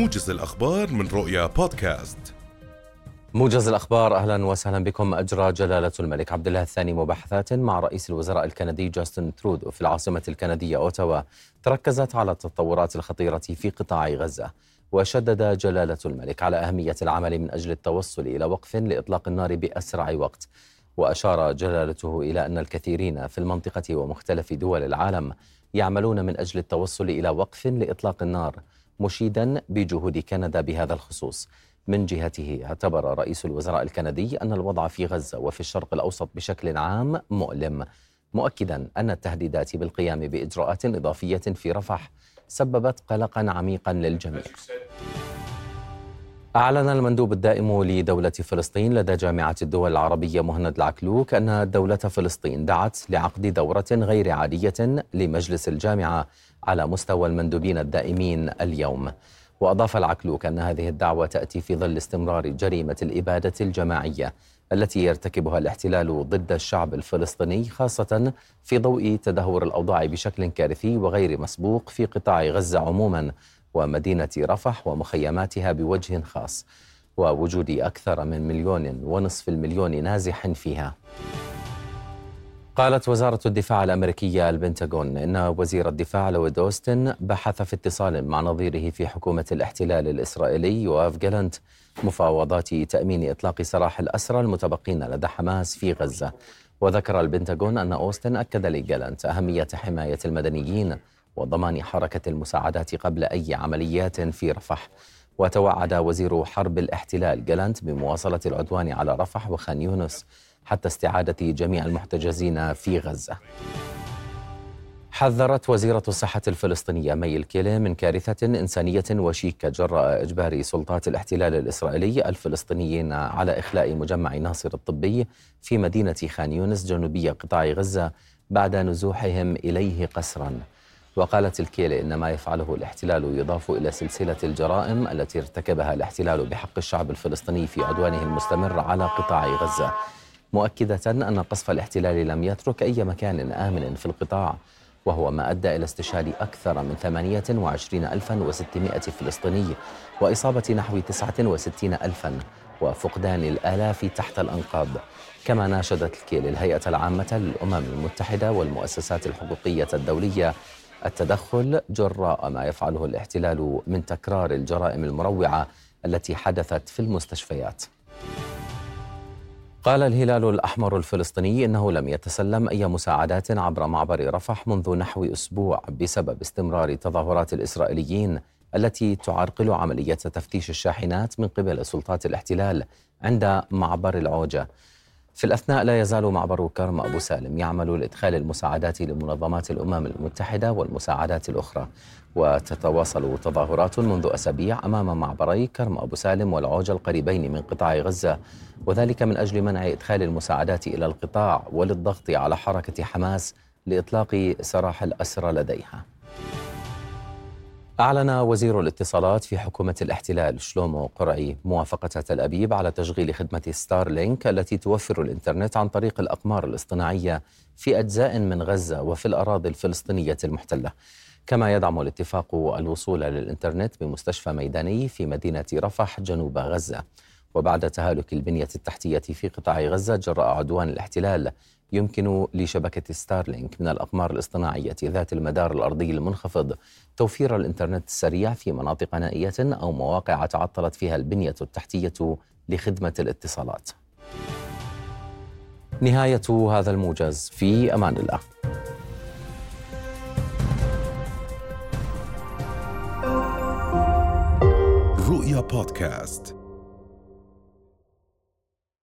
موجز الأخبار من رؤيا بودكاست. موجز الأخبار أهلا وسهلا بكم. أجرى جلالة الملك عبد الله الثاني مباحثات مع رئيس الوزراء الكندي جاستن ترودو في العاصمة الكندية أوتاوا. تركزت على التطورات الخطيرة في قطاع غزة وشدد جلالة الملك على أهمية العمل من أجل التوصل إلى وقف لإطلاق النار بأسرع وقت. وأشار جلالته إلى أن الكثيرين في المنطقة ومختلف دول العالم يعملون من أجل التوصل إلى وقف لإطلاق النار. مشيدا بجهود كندا بهذا الخصوص. من جهته اعتبر رئيس الوزراء الكندي أن الوضع في غزة وفي الشرق الأوسط بشكل عام مؤلم مؤكدا أن التهديدات بالقيام بإجراءات إضافية في رفح سببت قلقا عميقا للجميع. أعلن المندوب الدائم لدولة فلسطين لدى جامعة الدول العربية مهند العكلوك أن دولة فلسطين دعت لعقد دورة غير عادية لمجلس الجامعة على مستوى المندوبين الدائمين اليوم. وأضاف العكلوك أن هذه الدعوة تأتي في ظل استمرار جريمة الإبادة الجماعية التي يرتكبها الاحتلال ضد الشعب الفلسطيني خاصة في ضوء تدهور الأوضاع بشكل كارثي وغير مسبوق في قطاع غزة عموما. ومدينة رفح ومخيماتها بوجه خاص ووجود أكثر من مليون ونصف المليون نازح فيها. قالت وزارة الدفاع الأمريكية البنتاغون إن وزير الدفاع لويد أوستن بحث في اتصال مع نظيره في حكومة الاحتلال الإسرائيلي يوآف جالنت مفاوضات تأمين إطلاق سراح الأسرى المتبقين لدى حماس في غزة. وذكر البنتاغون أن أوستن أكد لجالنت أهمية حماية المدنيين وضمان حركة المساعدات قبل أي عمليات في رفح. وتوعد وزير حرب الاحتلال جالنت بمواصلة العدوان على رفح وخان يونس حتى استعادة جميع المحتجزين في غزة. حذرت وزيرة الصحة الفلسطينية مي الكيلي من كارثة إنسانية وشيكة جراء إجبار سلطات الاحتلال الإسرائيلي الفلسطينيين على إخلاء مجمع ناصر الطبي في مدينة خان يونس جنوبية قطاع غزة بعد نزوحهم إليه قسرا. وقالت الكيلي إن ما يفعله الاحتلال يضاف إلى سلسلة الجرائم التي ارتكبها الاحتلال بحق الشعب الفلسطيني في عدوانه المستمر على قطاع غزة. مؤكدة أن قصف الاحتلال لم يترك أي مكان آمن في القطاع وهو ما أدى إلى استشهاد أكثر من 28600 فلسطيني وإصابة نحو 69 ألفا وفقدان الآلاف تحت الأنقاض كما ناشدت الكيل الهيئة العامة للأمم المتحدة والمؤسسات الحقوقية الدولية التدخل جراء ما يفعله الاحتلال من تكرار الجرائم المروعة التي حدثت في المستشفيات. قال الهلال الأحمر الفلسطيني إنه لم يتسلم أي مساعدات عبر معبر رفح منذ نحو أسبوع بسبب استمرار تظاهرات الإسرائيليين التي تعرقل عملية تفتيش الشاحنات من قبل سلطات الاحتلال عند معبر العوجة. في الأثناء لا يزال معبر كرم أبو سالم يعمل لإدخال المساعدات لمنظمات الأمم المتحدة والمساعدات الأخرى وتتواصل تظاهرات منذ أسابيع أمام معبري كرم أبو سالم والعوجة القريبين من قطاع غزة وذلك من أجل منع إدخال المساعدات إلى القطاع وللضغط على حركة حماس لإطلاق سراح الأسرى لديها. أعلن وزير الاتصالات في حكومة الاحتلال شلومو قرعي موافقة تل أبيب على تشغيل خدمة Starlink التي توفر الإنترنت عن طريق الأقمار الاصطناعية في أجزاء من غزة وفي الأراضي الفلسطينية المحتلة. كما يدعم الاتفاق الوصول للإنترنت بمستشفى ميداني في مدينة رفح جنوب غزة. وبعد تهالك البنية التحتية في قطاع غزة جراء عدوان الاحتلال يمكن لشبكة ستارلينك من الأقمار الاصطناعية ذات المدار الأرضي المنخفض توفير الإنترنت السريع في مناطق نائية أو مواقع تعطلت فيها البنية التحتية لخدمة الاتصالات. نهاية هذا الموجز في أمان الله. رؤيا بودكاست